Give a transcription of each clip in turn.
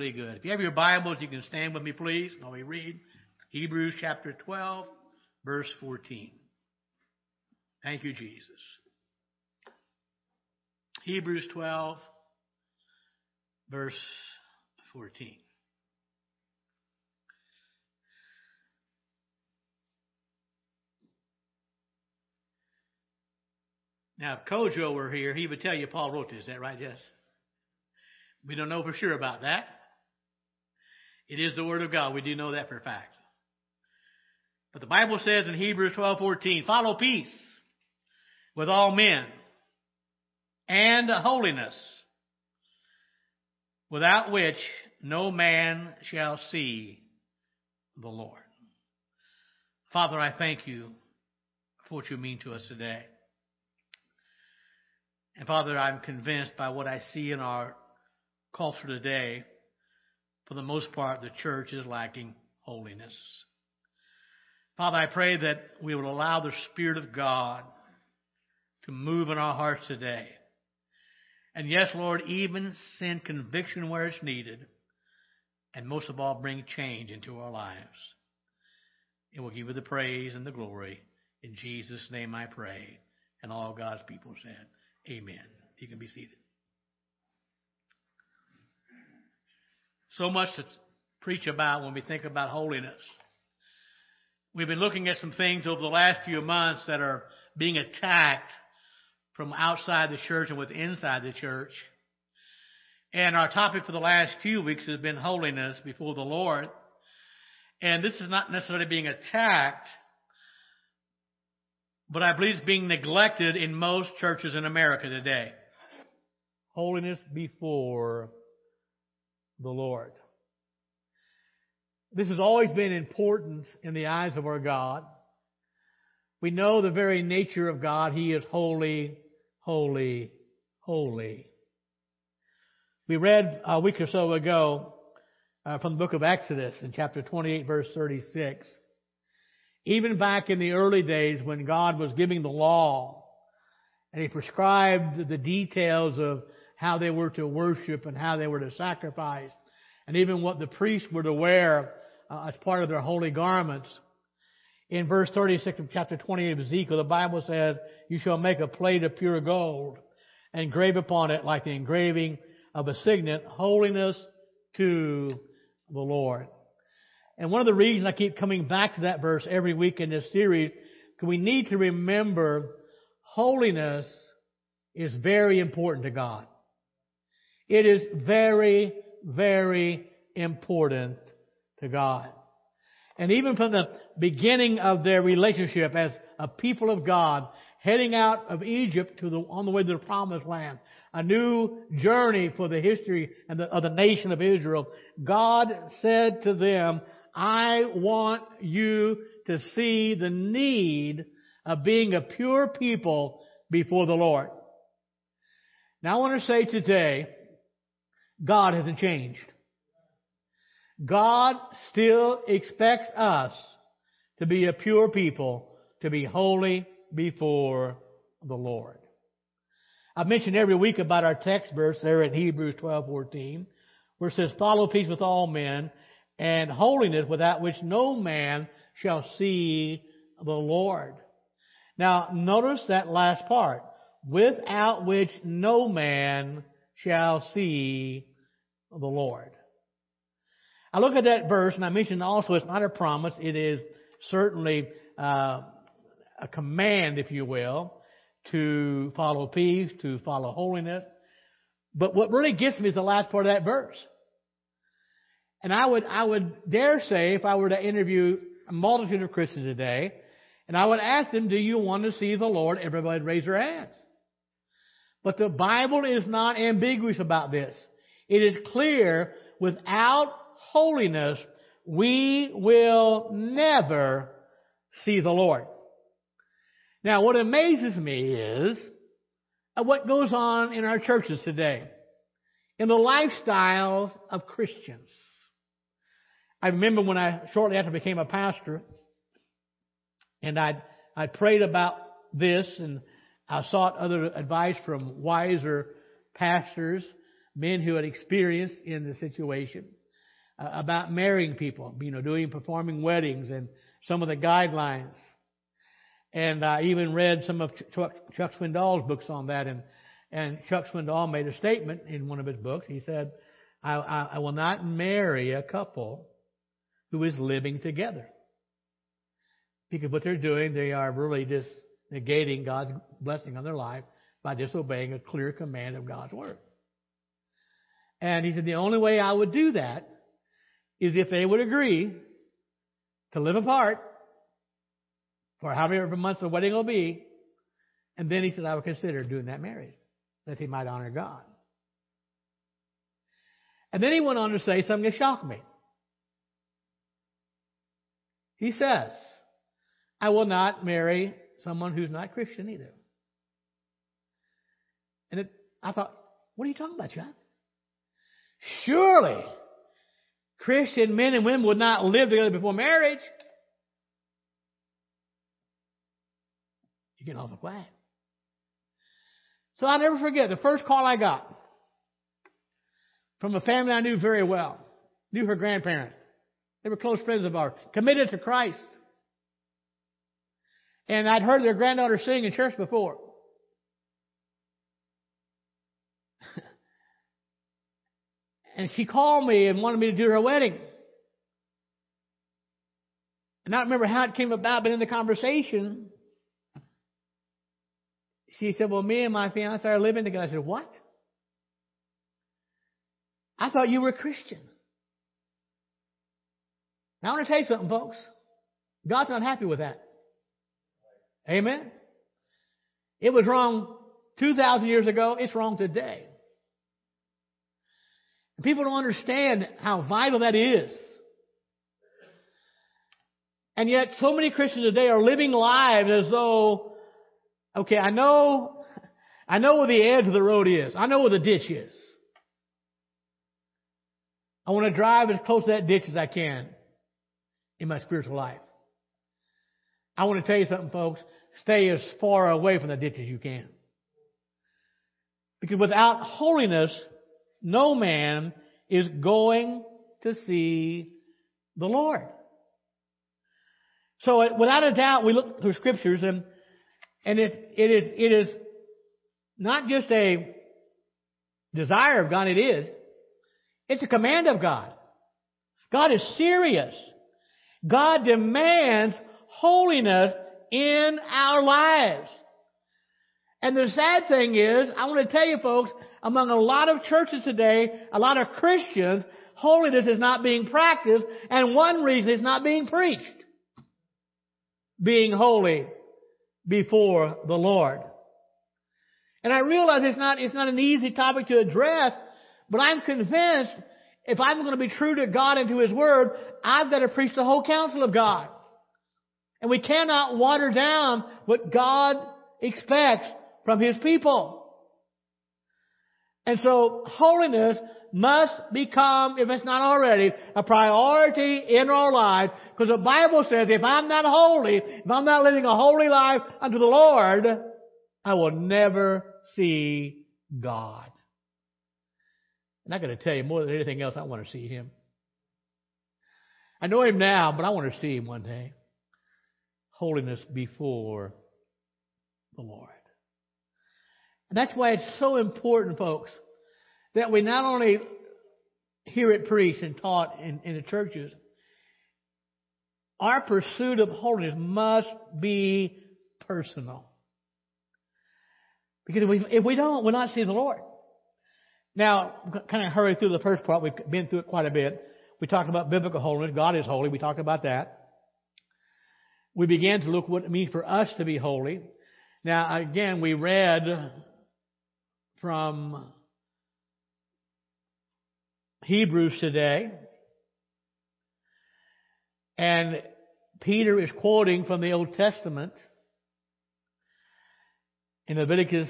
pretty good. If you have your Bibles, you can stand with me, please, while we read Hebrews chapter 12, verse 14. Thank you, Jesus. Hebrews 12, verse 14. Now, if Kojo were here, he would tell you Paul wrote this. Is that right, Jess? We don't know for sure about that. It is the Word of God. We do know that for a fact. But the Bible says in Hebrews 12:14, "Follow peace with all men and holiness, without which no man shall see the Lord." Father, I thank you for what you mean to us today. And Father, I'm convinced by what I see in our culture today, for the most part, the church is lacking holiness. Father, I pray that we will allow the Spirit of God to move in our hearts today. And yes, Lord, even send conviction where it's needed. And most of all, bring change into our lives. And we'll give you the praise and the glory. In Jesus' name I pray. And all God's people said, Amen. You can be seated. So much to preach about when we think about holiness. We've been looking at some things over the last few months that are being attacked from outside the church and with inside the church. And our topic for the last few weeks has been holiness before the Lord. And this is not necessarily being attacked, but I believe it's being neglected in most churches in America today. Holiness before the Lord. This has always been important in the eyes of our God. We know the very nature of God. He is holy, holy, holy. We read a week or so ago uh, from the book of Exodus in chapter 28 verse 36 even back in the early days when God was giving the law and He prescribed the details of how they were to worship and how they were to sacrifice and even what the priests were to wear uh, as part of their holy garments. In verse 36 of chapter 28 of Ezekiel, the Bible says, You shall make a plate of pure gold and engrave upon it like the engraving of a signet, holiness to the Lord. And one of the reasons I keep coming back to that verse every week in this series, because we need to remember holiness is very important to God. It is very, very important to God. And even from the beginning of their relationship as a people of God, heading out of Egypt to the, on the way to the promised land, a new journey for the history and the, of the nation of Israel, God said to them, I want you to see the need of being a pure people before the Lord. Now I want to say today, God hasn't changed. God still expects us to be a pure people, to be holy before the Lord. I've mentioned every week about our text verse there in Hebrews 12:14, where it says, "Follow peace with all men and holiness without which no man shall see the Lord. Now, notice that last part. Without which no man shall see the Lord. I look at that verse, and I mentioned also it's not a promise. It is certainly uh, a command, if you will, to follow peace, to follow holiness. But what really gets me is the last part of that verse. And I would, I would dare say, if I were to interview a multitude of Christians today, and I would ask them, do you want to see the Lord? Everybody would raise their hands. But the Bible is not ambiguous about this. It is clear, without holiness, we will never see the Lord. Now, what amazes me is uh, what goes on in our churches today, in the lifestyles of Christians. I remember when I, shortly after I became a pastor, and I I prayed about this and I sought other advice from wiser pastors men who had experience in the situation uh, about marrying people, you know, doing performing weddings and some of the guidelines. And I even read some of Chuck, Chuck Swindoll's books on that, and and Chuck Swindoll made a statement in one of his books. He said, I, I, I will not marry a couple who is living together. Because what they're doing, they are really just negating God's blessing on their life by disobeying a clear command of God's Word. And he said, the only way I would do that is if they would agree to live apart for however many months the wedding will be. And then he said, I would consider doing that marriage, that he might honor God. And then he went on to say something that shocked me. He says, I will not marry someone who's not Christian either. And it, I thought, what are you talking about, John? Surely Christian men and women would not live together before marriage. You get awful quiet. So I'll never forget the first call I got from a family I knew very well, knew her grandparents. They were close friends of ours, committed to Christ. And I'd heard their granddaughter sing in church before. And she called me and wanted me to do her wedding. And I don't remember how it came about, but in the conversation, she said, Well, me and my fiance are living together. I said, What? I thought you were a Christian. Now I want to tell you something, folks. God's not happy with that. Amen? It was wrong 2,000 years ago. It's wrong today. People don't understand how vital that is. And yet so many Christians today are living lives as though, okay, I know, I know where the edge of the road is. I know where the ditch is. I want to drive as close to that ditch as I can in my spiritual life. I want to tell you something, folks. Stay as far away from the ditch as you can. Because without holiness, no man is going to see the Lord. So uh, without a doubt, we look through scriptures and, and it, it is, it is not just a desire of God, it is. It's a command of God. God is serious. God demands holiness in our lives. And the sad thing is, I want to tell you folks, among a lot of churches today, a lot of Christians, holiness is not being practiced, and one reason it's not being preached. Being holy before the Lord. And I realize it's not, it's not an easy topic to address, but I'm convinced if I'm going to be true to God and to His Word, I've got to preach the whole counsel of God. And we cannot water down what God expects from His people. And so holiness must become, if it's not already, a priority in our life. Because the Bible says if I'm not holy, if I'm not living a holy life unto the Lord, I will never see God. And going to tell you more than anything else, I want to see Him. I know Him now, but I want to see Him one day. Holiness before the Lord. And that's why it's so important, folks, that we not only hear it preached and taught in, in the churches, our pursuit of holiness must be personal. Because if we, if we don't, we're not seeing the Lord. Now, kind of hurry through the first part. We've been through it quite a bit. We talked about biblical holiness. God is holy. We talked about that. We began to look what it means for us to be holy. Now, again, we read from Hebrews today. And Peter is quoting from the Old Testament in Leviticus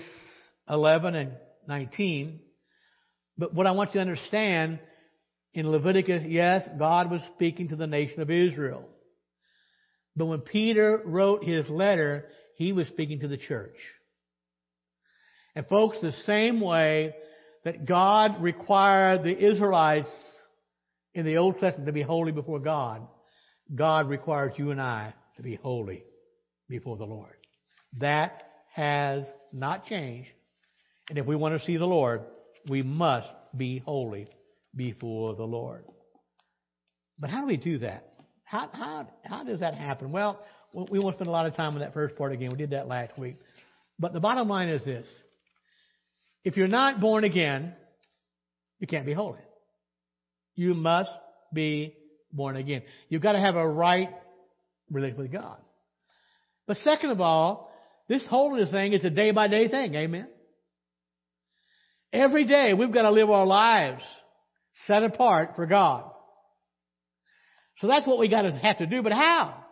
11 and 19. But what I want you to understand in Leviticus, yes, God was speaking to the nation of Israel. But when Peter wrote his letter, he was speaking to the church. And folks, the same way that God required the Israelites in the Old Testament to be holy before God, God requires you and I to be holy before the Lord. That has not changed. And if we want to see the Lord, we must be holy before the Lord. But how do we do that? How, how, how does that happen? Well, we won't spend a lot of time on that first part again. We did that last week. But the bottom line is this. If you're not born again, you can't be holy. You must be born again. You've got to have a right relationship with God. But second of all, this holiness thing is a day by day thing. Amen. Every day we've got to live our lives set apart for God. So that's what we got to have to do. But how?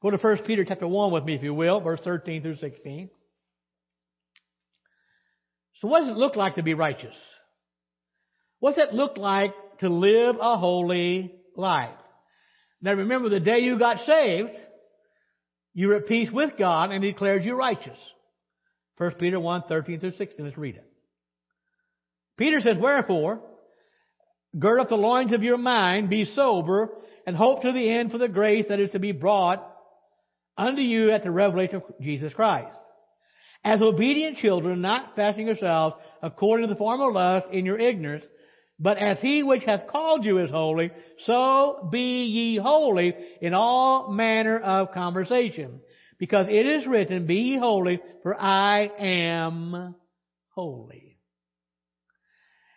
Go to 1 Peter chapter 1 with me, if you will, verse 13 through 16. So what does it look like to be righteous? What does it look like to live a holy life? Now remember, the day you got saved, you were at peace with God and He declared you righteous. 1 Peter 1, 13 through 16. Let's read it. Peter says, Wherefore, gird up the loins of your mind, be sober, and hope to the end for the grace that is to be brought unto you at the revelation of Jesus Christ. As obedient children, not fashioning yourselves according to the former lust in your ignorance, but as he which hath called you is holy, so be ye holy in all manner of conversation. Because it is written, Be ye holy, for I am holy.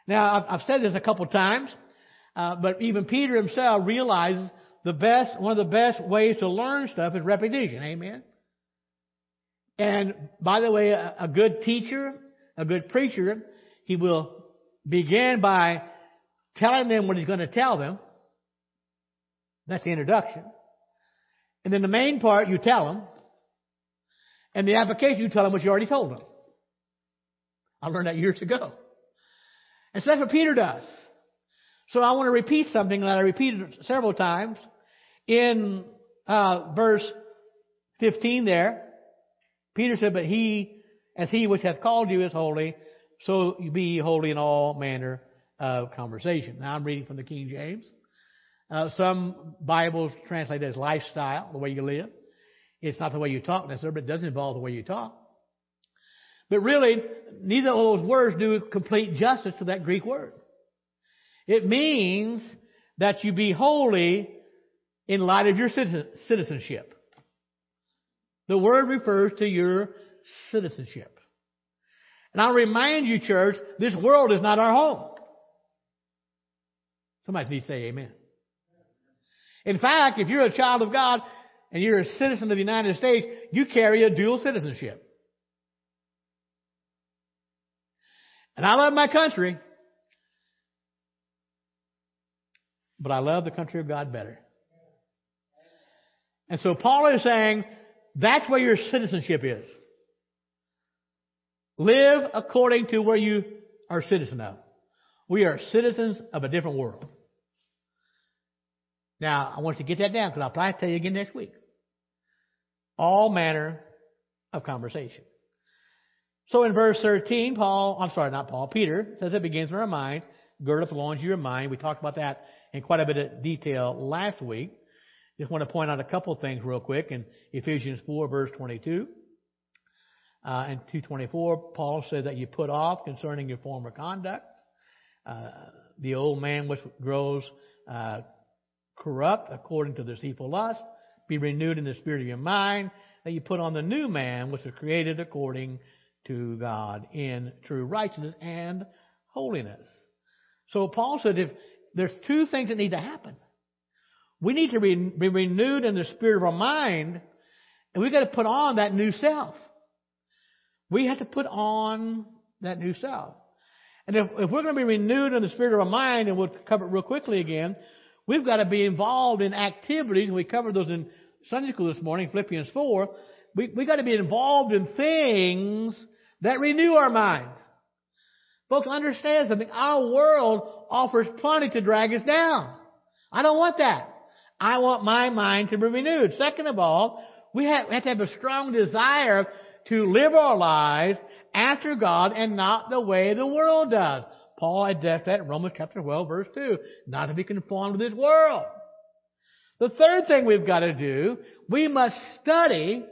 Now, I've said this a couple times, uh, but even Peter himself realizes the best, one of the best ways to learn stuff is repetition. Amen. And by the way, a, a good teacher, a good preacher, he will begin by telling them what he's going to tell them. That's the introduction. And then the main part you tell them. And the application you tell them what you already told them. I learned that years ago. And so that's what Peter does. So I want to repeat something that I repeated several times in uh, verse 15 there. Peter said, But he, as he which hath called you is holy, so be holy in all manner of conversation. Now I'm reading from the King James. Uh, some Bibles translate it as lifestyle, the way you live. It's not the way you talk necessarily, but it does involve the way you talk. But really, neither of those words do complete justice to that Greek word. It means that you be holy in light of your citizenship. The word refers to your citizenship. And I'll remind you, church, this world is not our home. Somebody needs to say amen. In fact, if you're a child of God and you're a citizen of the United States, you carry a dual citizenship. And I love my country, but I love the country of God better. And so Paul is saying that's where your citizenship is. Live according to where you are citizen of. We are citizens of a different world. Now, I want you to get that down because I'll probably tell you again next week. All manner of conversation. So in verse 13, Paul, I'm sorry, not Paul, Peter says it begins with our mind. Gird up the loins of your mind. We talked about that in quite a bit of detail last week. Just want to point out a couple of things real quick in Ephesians 4 verse 22. Uh, and 224, Paul said that you put off concerning your former conduct, uh, the old man which grows uh, corrupt according to deceitful lust, be renewed in the spirit of your mind, that you put on the new man which is created according to God in true righteousness and holiness. So Paul said if there's two things that need to happen. We need to be, renewed in the spirit of our mind, and we've got to put on that new self. We have to put on that new self. And if, if we're going to be renewed in the spirit of our mind, and we'll cover it real quickly again, we've got to be involved in activities, we covered those in Sunday school this morning, Philippians 4. We, we got to be involved in things that renew our mind. Folks, understand something. Our world offers plenty to drag us down. I don't want that. I want my mind to be renewed. Second of all, we have, we have to have a strong desire to live our lives after God and not the way the world does. Paul addressed that in Romans chapter 12 verse 2. Not to be conformed to this world. The third thing we've got to do, we must study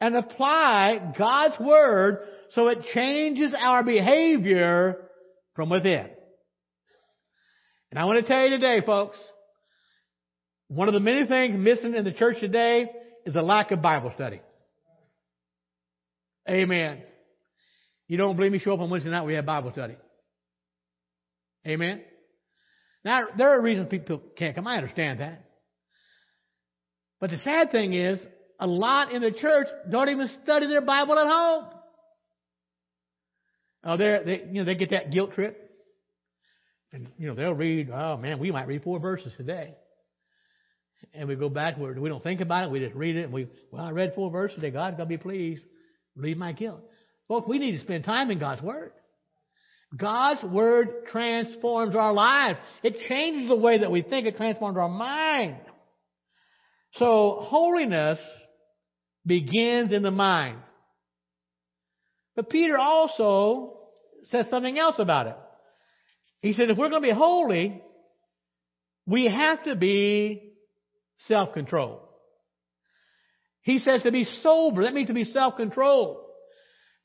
and apply God's Word so it changes our behavior from within. And I want to tell you today, folks, one of the many things missing in the church today is a lack of Bible study. Amen. You don't believe me? Show up on Wednesday night. We have Bible study. Amen. Now, there are reasons people can't come. I understand that. But the sad thing is, a lot in the church don't even study their Bible at home. Oh, they you know they get that guilt trip, and you know they'll read. Oh man, we might read four verses today, and we go back we don't think about it. We just read it, and we well, I read four verses today. God's gonna be pleased. Leave my guilt, folks. We need to spend time in God's Word. God's Word transforms our lives. It changes the way that we think. It transforms our mind. So holiness begins in the mind. But Peter also says something else about it. He said, if we're going to be holy, we have to be self-controlled. He says to be sober. That means to be self-controlled.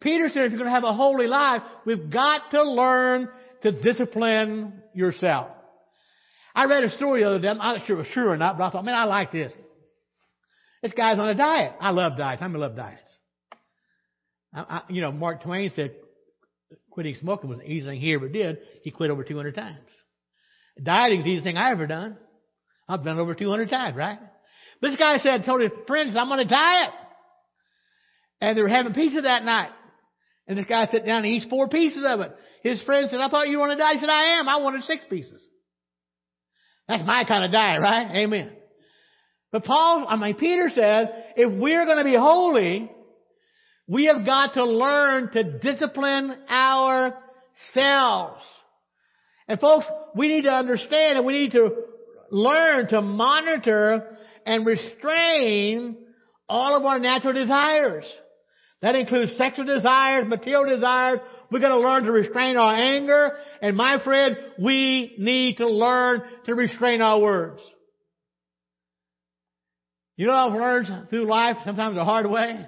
Peter said if you're going to have a holy life, we've got to learn to discipline yourself. I read a story the other day. I'm not sure it was true or not, but I thought, man, I like this. This guy's on a diet. I love diets. I love diets. I, I, you know, Mark Twain said quitting smoking was the easiest thing he ever did. He quit over 200 times. Dieting is the easiest thing I ever done. I've done it over 200 times, right? This guy said, told his friends, I'm on a diet. And they were having pizza that night. And this guy sat down and eats four pieces of it. His friend said, I thought you were on a diet. He said, I am. I wanted six pieces. That's my kind of diet, right? Amen. But Paul, I mean, Peter said, if we're going to be holy, we have got to learn to discipline ourselves. And folks, we need to understand and we need to learn to monitor and restrain all of our natural desires. That includes sexual desires, material desires. We've got to learn to restrain our anger. And my friend, we need to learn to restrain our words. You know I've learned through life, sometimes the hard way?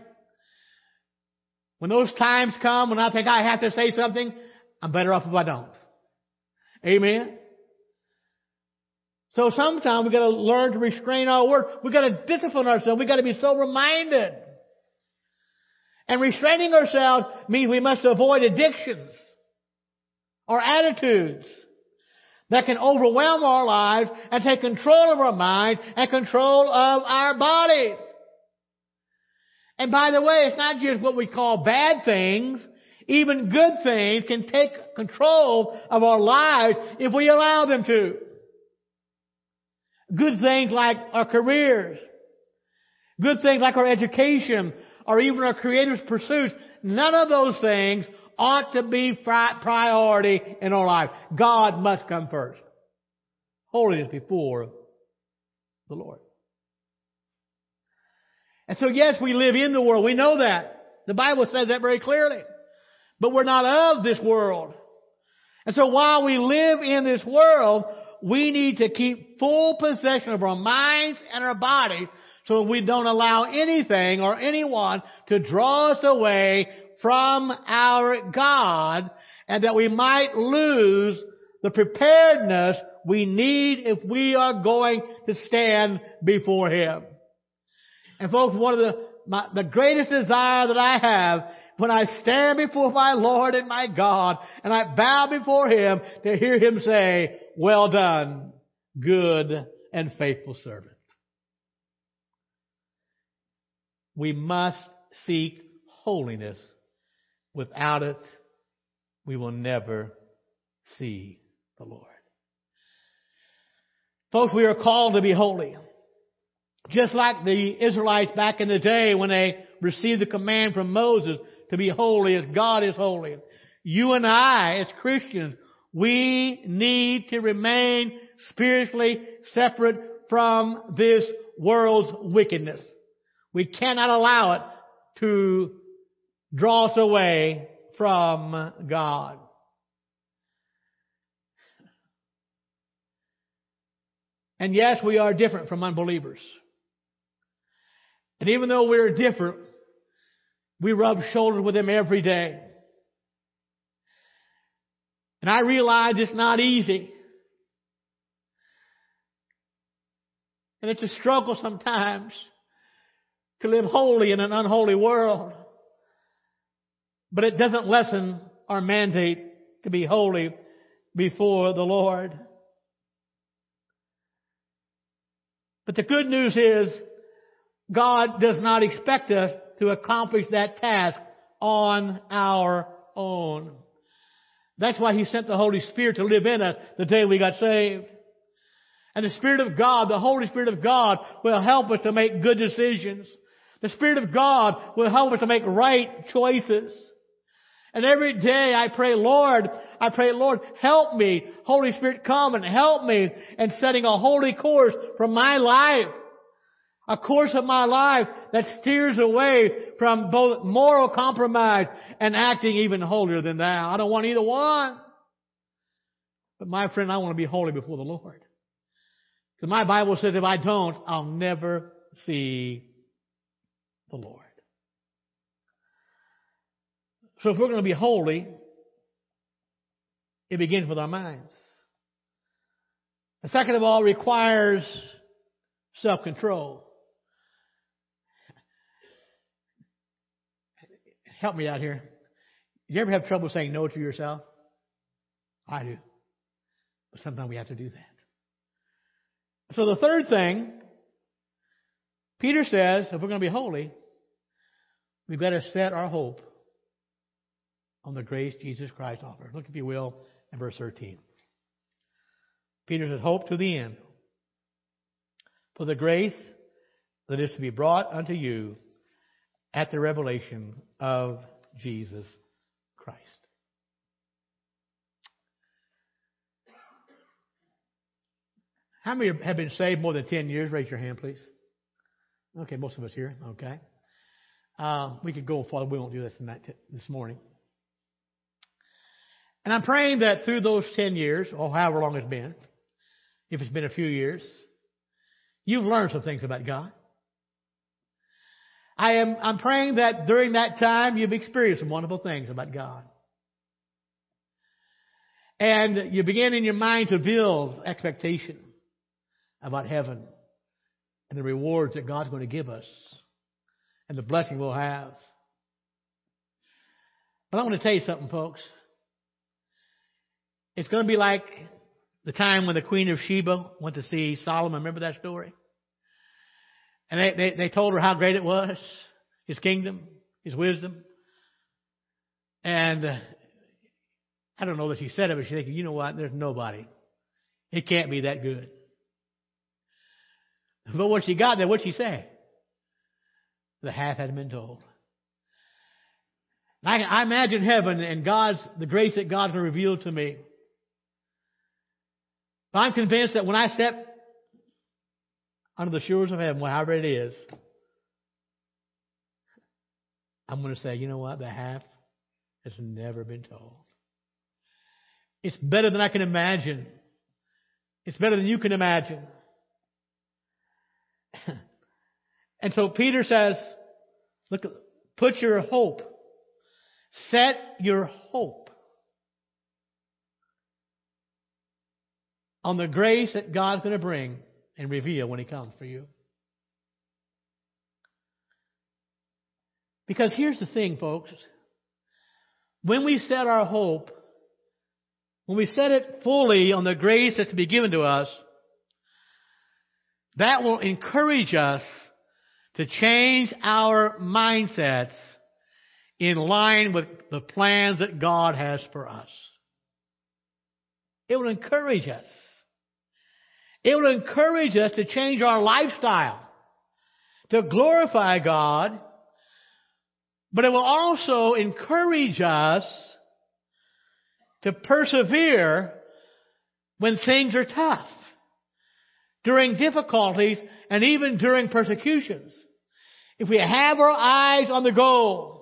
When those times come when I think I have to say something, I'm better off if I don't. Amen? So sometimes we've got to learn to restrain our words. We've got to discipline ourselves. We've got to be sober minded. And restraining ourselves means we must avoid addictions or attitudes that can overwhelm our lives and take control of our minds and control of our bodies. And by the way, it's not just what we call bad things. Even good things can take control of our lives if we allow them to. Good things like our careers. Good things like our education or even our creative pursuits. None of those things ought to be priority in our life. God must come first. Holiness before the Lord. And so yes, we live in the world. We know that. The Bible says that very clearly. But we're not of this world. And so while we live in this world, we need to keep full possession of our minds and our bodies so we don't allow anything or anyone to draw us away from our God and that we might lose the preparedness we need if we are going to stand before Him. And folks, one of the, my, the greatest desire that I have when I stand before my Lord and my God and I bow before Him to hear Him say, well done, good and faithful servant. We must seek holiness. Without it, we will never see the Lord. Folks, we are called to be holy. Just like the Israelites back in the day when they received the command from Moses to be holy as God is holy. You and I, as Christians, we need to remain spiritually separate from this world's wickedness. We cannot allow it to draw us away from God. And yes, we are different from unbelievers. And even though we're different, we rub shoulders with them every day. And I realize it's not easy. And it's a struggle sometimes to live holy in an unholy world. But it doesn't lessen our mandate to be holy before the Lord. But the good news is God does not expect us to accomplish that task on our own. That's why He sent the Holy Spirit to live in us the day we got saved. And the Spirit of God, the Holy Spirit of God will help us to make good decisions. The Spirit of God will help us to make right choices. And every day I pray, Lord, I pray, Lord, help me. Holy Spirit, come and help me in setting a holy course for my life. A course of my life that steers away from both moral compromise and acting even holier than thou. I don't want either one. But my friend, I want to be holy before the Lord. Because my Bible says if I don't, I'll never see the Lord. So if we're going to be holy, it begins with our minds. The second of all requires self-control. Help me out here. You ever have trouble saying no to yourself? I do. But sometimes we have to do that. So the third thing, Peter says, if we're going to be holy, we've got to set our hope on the grace Jesus Christ offers. Look, if you will, in verse 13. Peter says, Hope to the end. For the grace that is to be brought unto you at the revelation of Jesus Christ. How many have been saved more than 10 years? Raise your hand, please. Okay, most of us here. Okay. Uh, we could go farther. We won't do this tonight, this morning. And I'm praying that through those 10 years, or however long it's been, if it's been a few years, you've learned some things about God. I am, I'm praying that during that time you've experienced some wonderful things about God. And you begin in your mind to build expectation about heaven and the rewards that God's going to give us and the blessing we'll have. But I want to tell you something, folks. It's going to be like the time when the Queen of Sheba went to see Solomon. Remember that story? And they, they, they told her how great it was, his kingdom, his wisdom. And uh, I don't know that she said it, but she thinking, you know what? There's nobody. It can't be that good. But when she got there, what'd she say? The half hadn't been told. I, I imagine heaven and God's, the grace that God can reveal to me. I'm convinced that when I step under the shores of heaven, however it is, I'm going to say, you know what? The half has never been told. It's better than I can imagine. It's better than you can imagine. and so Peter says, look, put your hope, set your hope on the grace that God's going to bring and reveal when He comes for you. Because here's the thing, folks. When we set our hope, when we set it fully on the grace that's to be given to us, that will encourage us to change our mindsets in line with the plans that God has for us. It will encourage us. It will encourage us to change our lifestyle, to glorify God, but it will also encourage us to persevere when things are tough, during difficulties, and even during persecutions. If we have our eyes on the goal,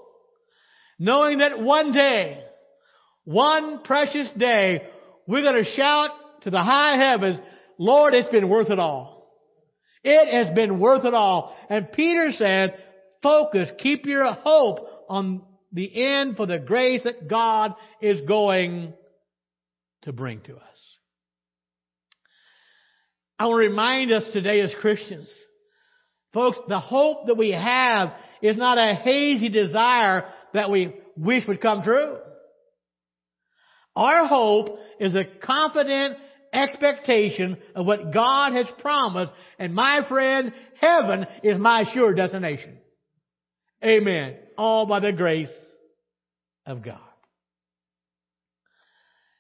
Knowing that one day, one precious day, we're going to shout to the high heavens, Lord, it's been worth it all. It has been worth it all. And Peter said, focus, keep your hope on the end for the grace that God is going to bring to us. I want to remind us today as Christians, folks, the hope that we have is not a hazy desire that we wish would come true. Our hope is a confident expectation of what God has promised, and my friend, heaven is my sure destination. Amen. All by the grace of God.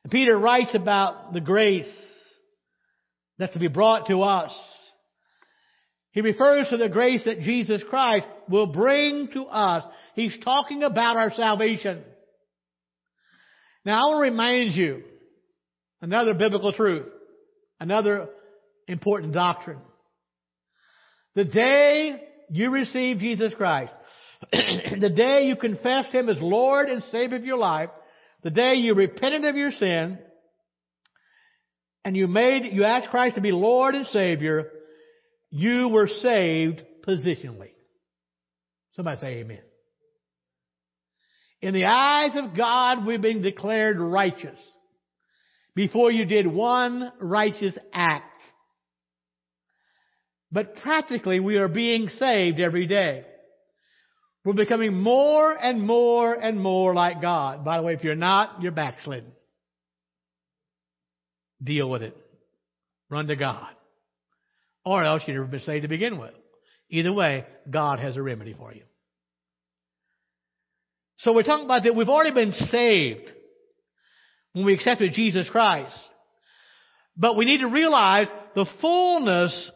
And Peter writes about the grace that's to be brought to us. He refers to the grace that Jesus Christ will bring to us. He's talking about our salvation. Now I want to remind you another biblical truth, another important doctrine. The day you receive Jesus Christ, the day you confessed Him as Lord and Savior of your life, the day you repented of your sin, and you made, you asked Christ to be Lord and Savior, you were saved positionally. Somebody say amen. In the eyes of God, we've been declared righteous before you did one righteous act. But practically, we are being saved every day. We're becoming more and more and more like God. By the way, if you're not, you're backslidden. Deal with it. Run to God. Or else you've never been saved to begin with. Either way, God has a remedy for you. So we're talking about that we've already been saved when we accepted Jesus Christ. But we need to realize the fullness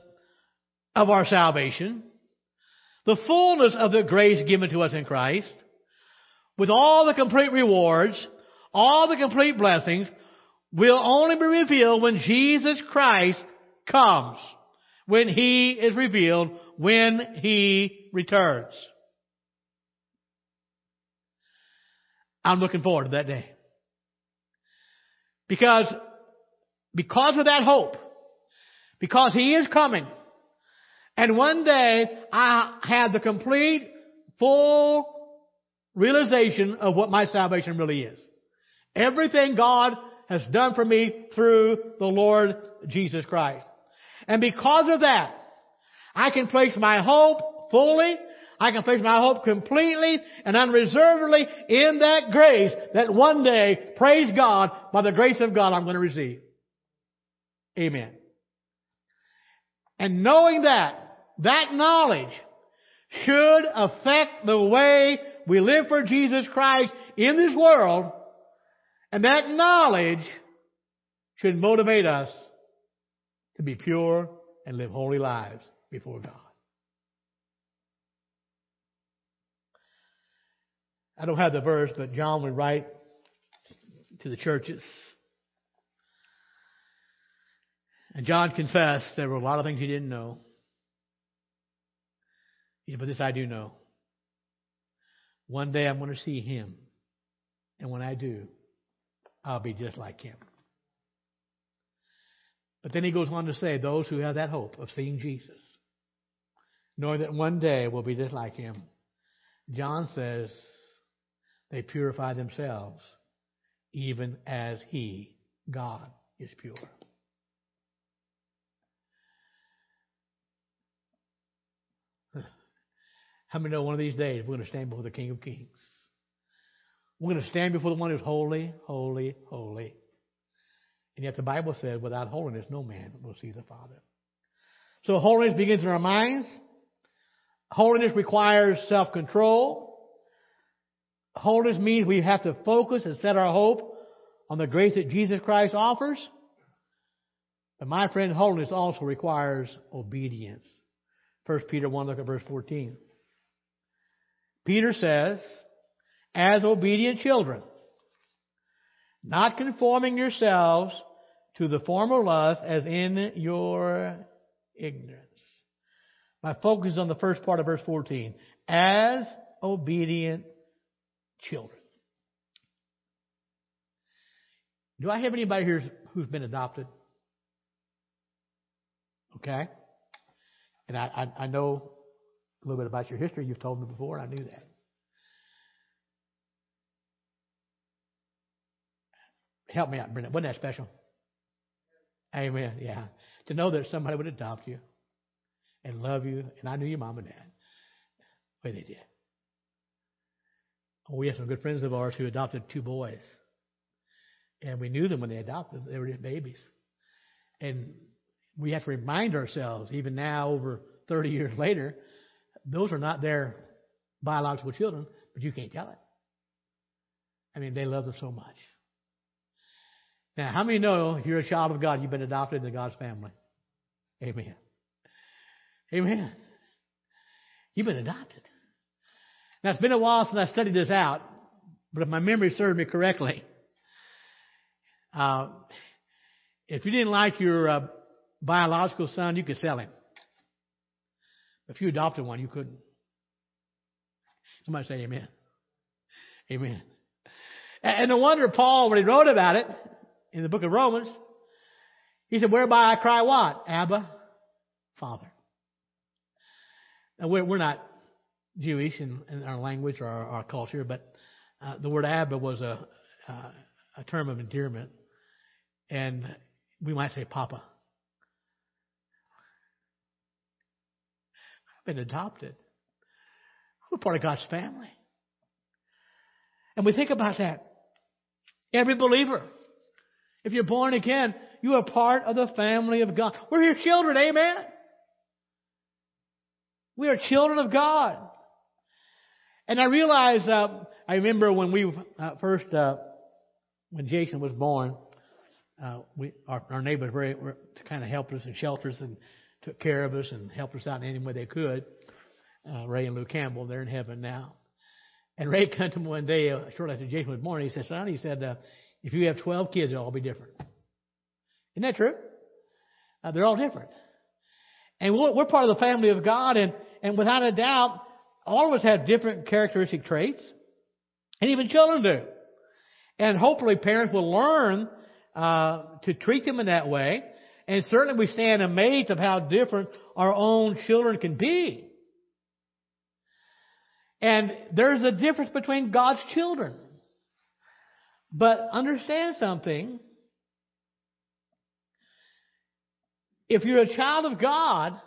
of our salvation, the fullness of the grace given to us in Christ, with all the complete rewards, all the complete blessings, will only be revealed when Jesus Christ comes, when He is revealed, when He returns. I'm looking forward to that day. Because, because of that hope, because He is coming, and one day I have the complete, full realization of what my salvation really is. Everything God has done for me through the Lord Jesus Christ. And because of that, I can place my hope fully, I can place my hope completely and unreservedly in that grace that one day, praise God, by the grace of God, I'm going to receive. Amen. And knowing that, that knowledge should affect the way we live for Jesus Christ in this world and that knowledge should motivate us to be pure and live holy lives before God. I don't have the verse, but John would write to the churches. And John confessed there were a lot of things he didn't know. He said, but this I do know. One day I'm going to see him. And when I do, I'll be just like him. But then he goes on to say, those who have that hope of seeing Jesus, knowing that one day we'll be just like him, John says they purify themselves even as he, God, is pure. How many know one of these days we're going to stand before the King of Kings? We're going to stand before the one who's holy, holy, holy. And yet the Bible says, without holiness, no man will see the Father. So holiness begins in our minds. Holiness requires self-control. Holiness means we have to focus and set our hope on the grace that Jesus Christ offers. But my friend, holiness also requires obedience. 1 Peter 1, look at verse 14. Peter says, as obedient children, not conforming yourselves to the former lust as in your ignorance. My focus is on the first part of verse 14. As obedient children. Do I have anybody here who's been adopted? Okay. And I, I, I know a little bit about your history. You've told me before. and I knew that. Help me out, Brenda. Wasn't that special? Amen. Yeah. To know that somebody would adopt you and love you, and I knew your mom and dad way they did. We have some good friends of ours who adopted two boys. And we knew them when they adopted. They were just babies. And we have to remind ourselves, even now, over 30 years later, those are not their biological children, but you can't tell it. I mean, they love them so much. Now, how many know if you're a child of God, you've been adopted into God's family? Amen. Amen. You've been adopted. Now, it's been a while since I studied this out, but if my memory serves me correctly, uh, if you didn't like your uh, biological son, you could sell him. If you adopted one, you couldn't. Somebody say amen. Amen. And no wonder Paul, when he wrote about it in the book of Romans, he said, whereby I cry what? Abba, Father. Now we're, we're not Jewish in, in our language or our, our culture, but uh, the word Abba was a, uh, a term of endearment. And we might say Papa. I've been adopted. We're part of God's family. And we think about that. Every believer, if you're born again, you are part of the family of God. We're your children, amen? We are children of God. And I realize, uh, I remember when we uh, first, uh, when Jason was born, uh, we, our, our neighbors very, were, kind of helped us and sheltered us and took care of us and helped us out in any way they could. Uh, Ray and Lou Campbell, they're in heaven now. And Ray came to me one day, uh, shortly after Jason was born, he said, son, he said, uh, if you have 12 kids, they'll all be different. Isn't that true? Uh, they're all different. And we're, we're part of the family of God, and, and without a doubt, all of us have different characteristic traits, and even children do. And hopefully parents will learn uh, to treat them in that way. And certainly we stand amazed of how different our own children can be. And there's a difference between God's children. But understand something. If you're a child of God,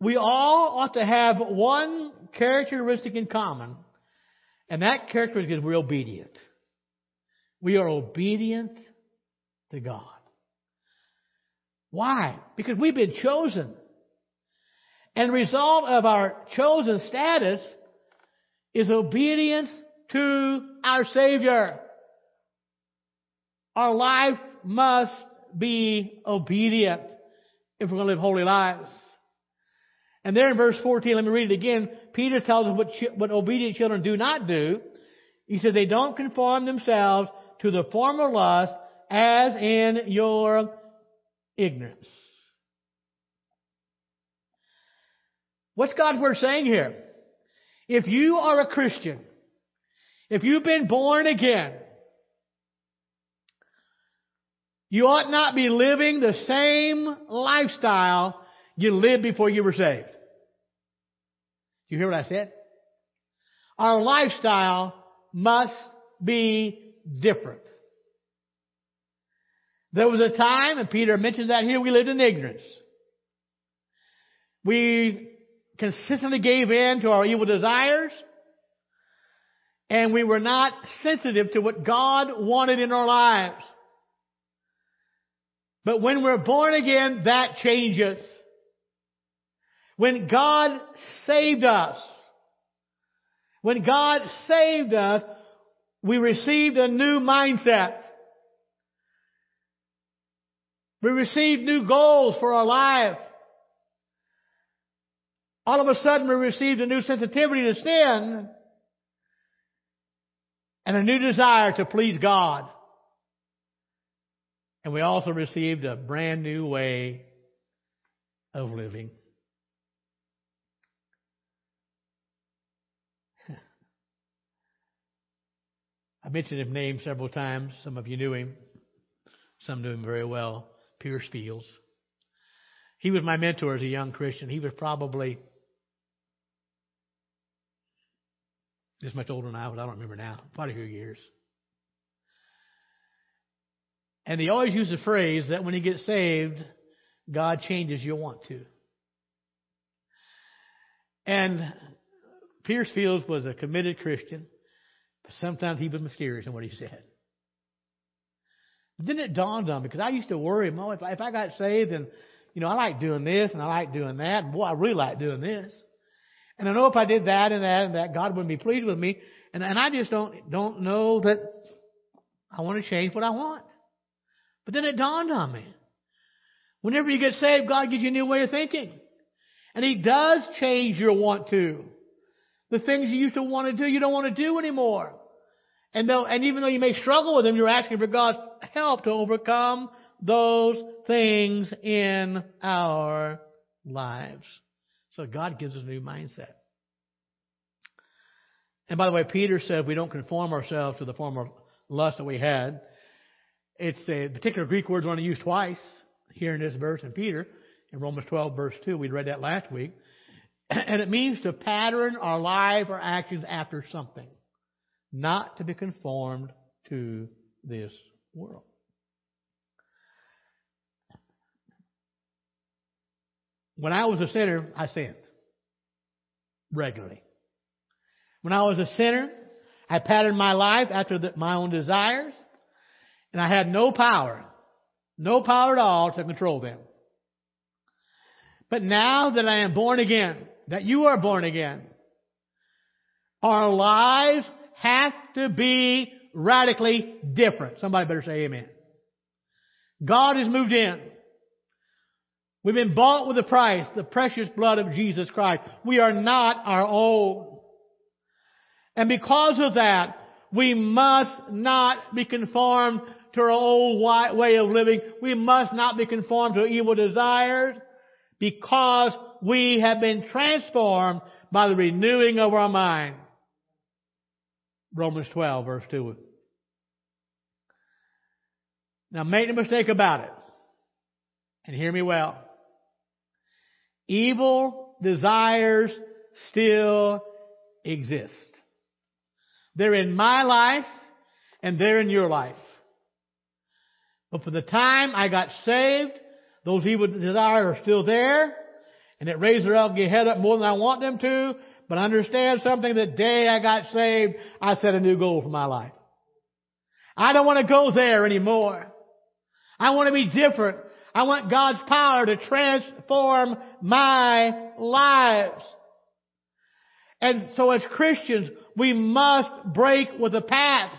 we all ought to have one characteristic in common, and that characteristic is we're obedient. We are obedient to God. Why? Because we've been chosen. And the result of our chosen status is obedience to our Savior. Our life must be obedient if we're going to live holy lives. And there in verse 14, let me read it again. Peter tells us what, what obedient children do not do. He said they don't conform themselves to the former lust as in your ignorance. What's God's word saying here? If you are a Christian, if you've been born again, you ought not be living the same lifestyle you lived before you were saved. You hear what I said? Our lifestyle must be different. There was a time, and Peter mentions that here, we lived in ignorance. We consistently gave in to our evil desires, and we were not sensitive to what God wanted in our lives. But when we're born again, that changes. When God saved us, when God saved us, we received a new mindset. We received new goals for our life. All of a sudden we received a new sensitivity to sin and a new desire to please God. And we also received a brand new way of living. I mentioned his name several times. Some of you knew him. Some knew him very well. Pierce Fields. He was my mentor as a young Christian. He was probably this much older than I was. I don't remember now. Quite a few years. And he always used the phrase that when you get saved, God changes you want to. And Pierce Fields was a committed Christian, but sometimes he was mysterious in what he said. But then it dawned on me because I used to worry, if I, if I got saved and you know I like doing this and I like doing that, and boy, I really like doing this. And I know if I did that and that and that, God wouldn't be pleased with me. And and I just don't don't know that I want to change what I want. But then it dawned on me. Whenever you get saved, God gives you a new way of thinking. And He does change your want to. The things you used to want to do, you don't want to do anymore. And though, and even though you may struggle with them, you're asking for God's help to overcome those things in our lives. So God gives us a new mindset. And by the way, Peter said we don't conform ourselves to the form of lust that we had. It's a particular Greek word only used twice here in this verse in Peter, in Romans 12 verse 2. We read that last week. And it means to pattern our life or actions after something, not to be conformed to this world. When I was a sinner, I sinned regularly. When I was a sinner, I patterned my life after the, my own desires, and I had no power, no power at all to control them. But now that I am born again, that you are born again, our lives have to be radically different. Somebody better say amen. God has moved in. We've been bought with a price, the precious blood of Jesus Christ. We are not our own. And because of that, we must not be conformed to our old way of living. We must not be conformed to evil desires because we have been transformed by the renewing of our mind. Romans 12 verse 2. Now make no mistake about it. And hear me well. Evil desires still exist. They're in my life and they're in your life. But for the time I got saved, those evil desires are still there, and it raises their ugly head up more than I want them to. But understand something, the day I got saved, I set a new goal for my life. I don't want to go there anymore. I want to be different. I want God's power to transform my lives. And so as Christians, we must break with the past.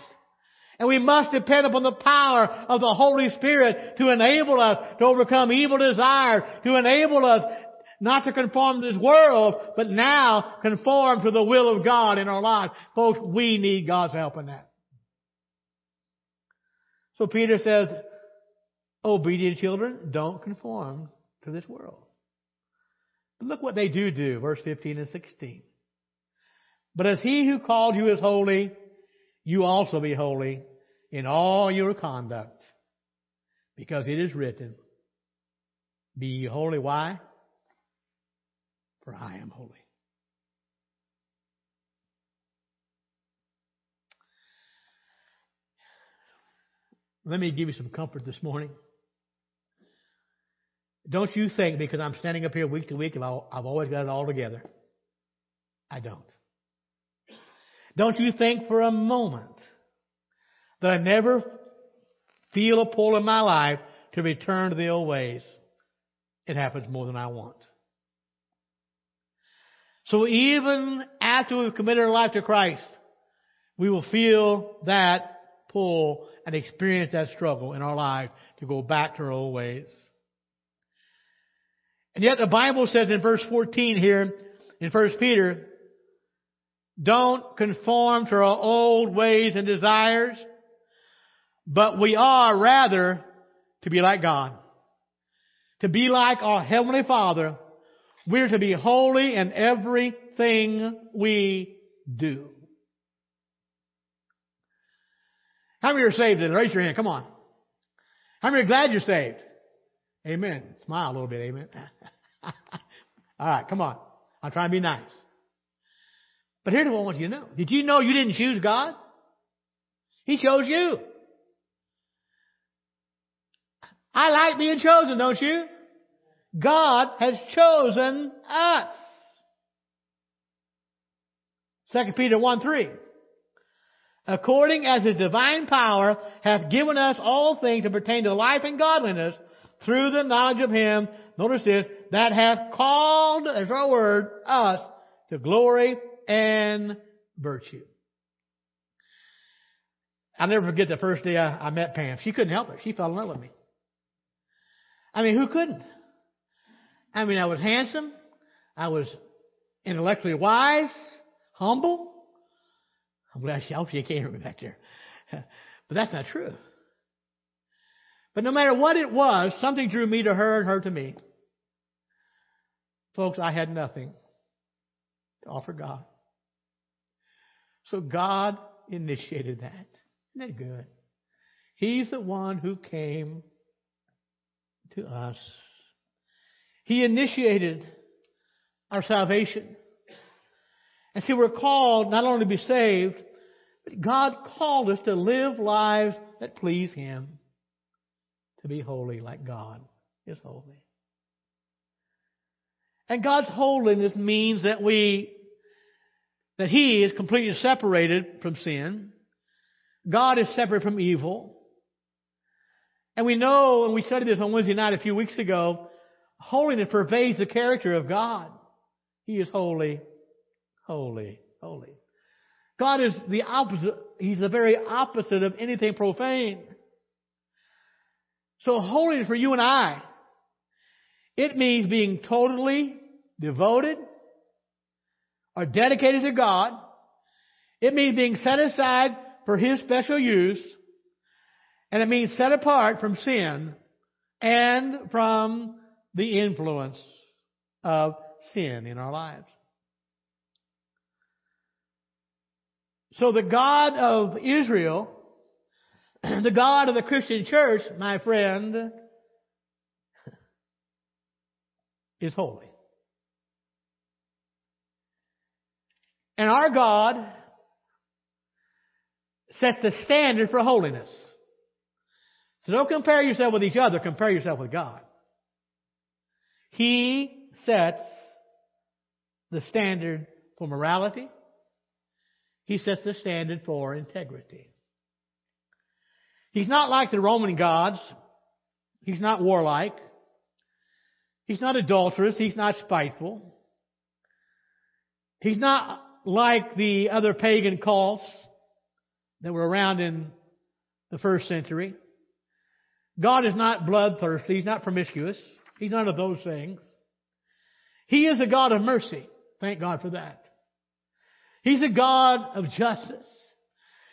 And we must depend upon the power of the Holy Spirit to enable us to overcome evil desires, to enable us not to conform to this world, but now conform to the will of God in our lives. Folks, we need God's help in that. So Peter says, obedient children, don't conform to this world. But look what they do do, verse 15 and 16. But as he who called you is holy, you also be holy in all your conduct, because it is written, Be ye holy. Why? For I am holy. Let me give you some comfort this morning. Don't you think because I'm standing up here week to week, I've always got it all together. I don't. Don't you think for a moment that I never feel a pull in my life to return to the old ways. It happens more than I want. So even after we've committed our life to Christ, we will feel that pull and experience that struggle in our life to go back to our old ways. And yet the Bible says in verse 14 here, in 1 Peter, don't conform to our old ways and desires, but we are rather to be like God. To be like our Heavenly Father. We're to be holy in everything we do. How many are saved? Raise your hand. Come on. How many are glad you're saved? Amen. Smile a little bit. Amen. All right. Come on. I'll try and be nice. But here's what I want you to know. Did you know you didn't choose God? He chose you. I like being chosen, don't you? God has chosen us. 2 Peter 1 3. According as his divine power hath given us all things to pertain to life and godliness through the knowledge of him, notice this, that hath called, as our word, us to glory and virtue. I'll never forget the first day I, I met Pam. She couldn't help it. She fell in love with me. I mean, who couldn't? I mean, I was handsome. I was intellectually wise, humble. I'm glad she, I hope can't hear me back there. but that's not true. But no matter what it was, something drew me to her and her to me. Folks, I had nothing to offer God. So God initiated that. Isn't that good? He's the one who came to us. He initiated our salvation. And see, we're called not only to be saved, but God called us to live lives that please Him, to be holy like God is holy. And God's holiness means that we, that He is completely separated from sin. God is separate from evil. And we know, and we studied this on Wednesday night a few weeks ago, holiness pervades the character of God. He is holy, holy, holy. God is the opposite, He's the very opposite of anything profane. So holiness for you and I, it means being totally devoted or dedicated to God. It means being set aside for His special use. And it means set apart from sin and from the influence of sin in our lives. So the God of Israel, the God of the Christian church, my friend, is holy. And our God sets the standard for holiness. So don't compare yourself with each other, compare yourself with God. He sets the standard for morality. He sets the standard for integrity. He's not like the Roman gods. He's not warlike. He's not adulterous. He's not spiteful. He's not like the other pagan cults that were around in the first century. God is not bloodthirsty. He's not promiscuous. He's none of those things. He is a God of mercy. Thank God for that. He's a God of justice.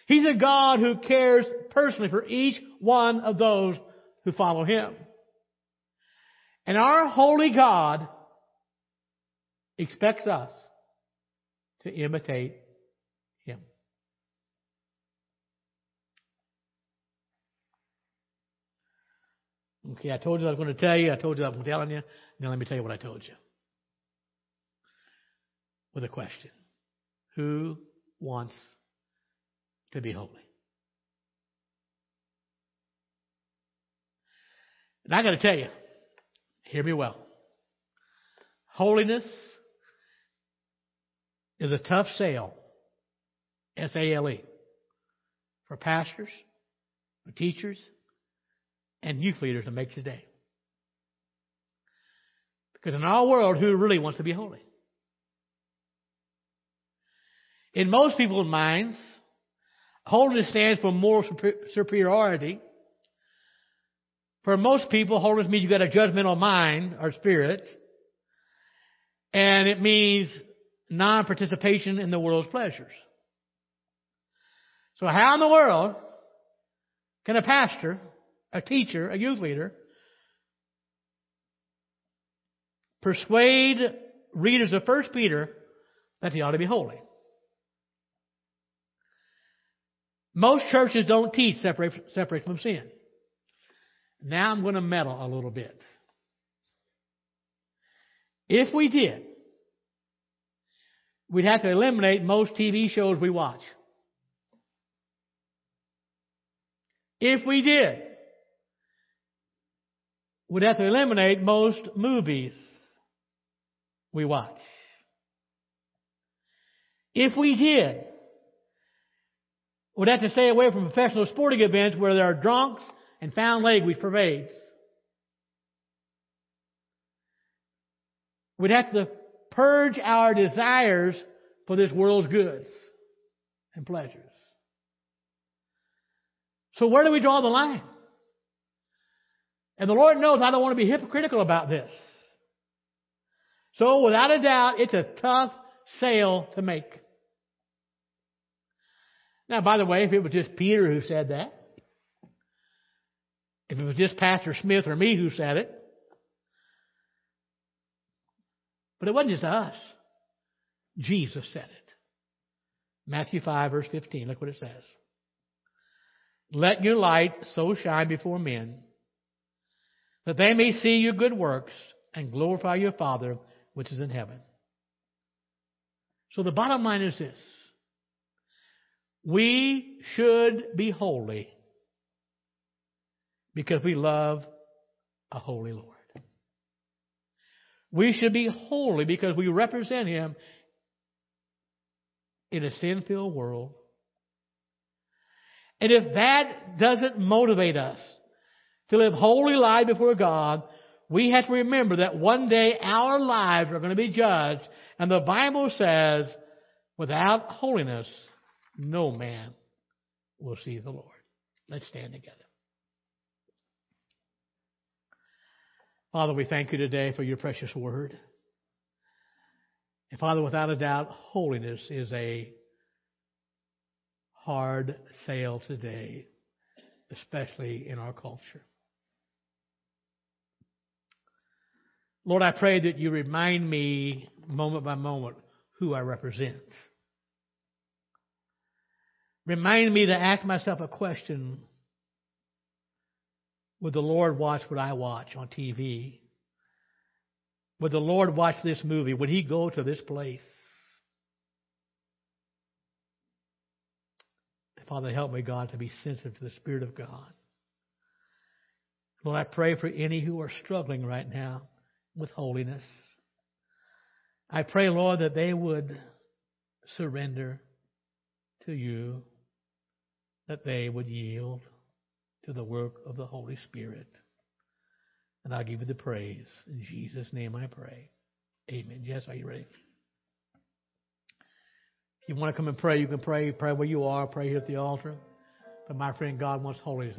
He's a God who cares personally for each one of those who follow Him. And our holy God expects us to imitate Him. Okay, I told you I was going to tell you. I told you I was telling you. Now let me tell you what I told you. With a question. Who wants to be holy? And I got to tell you, hear me well. Holiness is a tough sale. S-A-L-E. For pastors, for teachers, and youth leaders to make today. Because in our world, who really wants to be holy? In most people's minds, holiness stands for moral superiority. For most people, holiness means you've got a judgmental mind or spirit. And it means non-participation in the world's pleasures. So how in the world can a pastor a teacher, a youth leader, persuade readers of 1 Peter that he ought to be holy. Most churches don't teach separation from sin. Now I'm going to meddle a little bit. If we did, we'd have to eliminate most TV shows we watch. If we did, we'd have to eliminate most movies we watch. If we did, we'd have to stay away from professional sporting events where there are drunks and found language pervades. We'd have to purge our desires for this world's goods and pleasures. So where do we draw the line? And the Lord knows I don't want to be hypocritical about this. So without a doubt, it's a tough sale to make. Now, by the way, if it was just Peter who said that, if it was just Pastor Smith or me who said it, but it wasn't just us. Jesus said it. Matthew 5 verse 15, look what it says. Let your light so shine before men that they may see your good works and glorify your Father which is in heaven. So the bottom line is this. We should be holy because we love a holy Lord. We should be holy because we represent Him in a sin filled world. And if that doesn't motivate us to live holy life before God, we have to remember that one day our lives are going to be judged. And the Bible says, without holiness, no man will see the Lord. Let's stand together. Father, we thank you today for your precious word. And Father, without a doubt, holiness is a hard sale today, especially in our culture. Lord, I pray that you remind me moment by moment who I represent. Remind me to ask myself a question Would the Lord watch what I watch on TV? Would the Lord watch this movie? Would He go to this place? Father, help me, God, to be sensitive to the Spirit of God. Lord, I pray for any who are struggling right now with holiness. I pray, Lord, that they would surrender to you, that they would yield to the work of the Holy Spirit. And I'll give you the praise. In Jesus' name I pray. Amen. Yes, are you ready? If you want to come and pray, you can pray. Pray where you are. Pray here at the altar. But my friend, God wants holiness.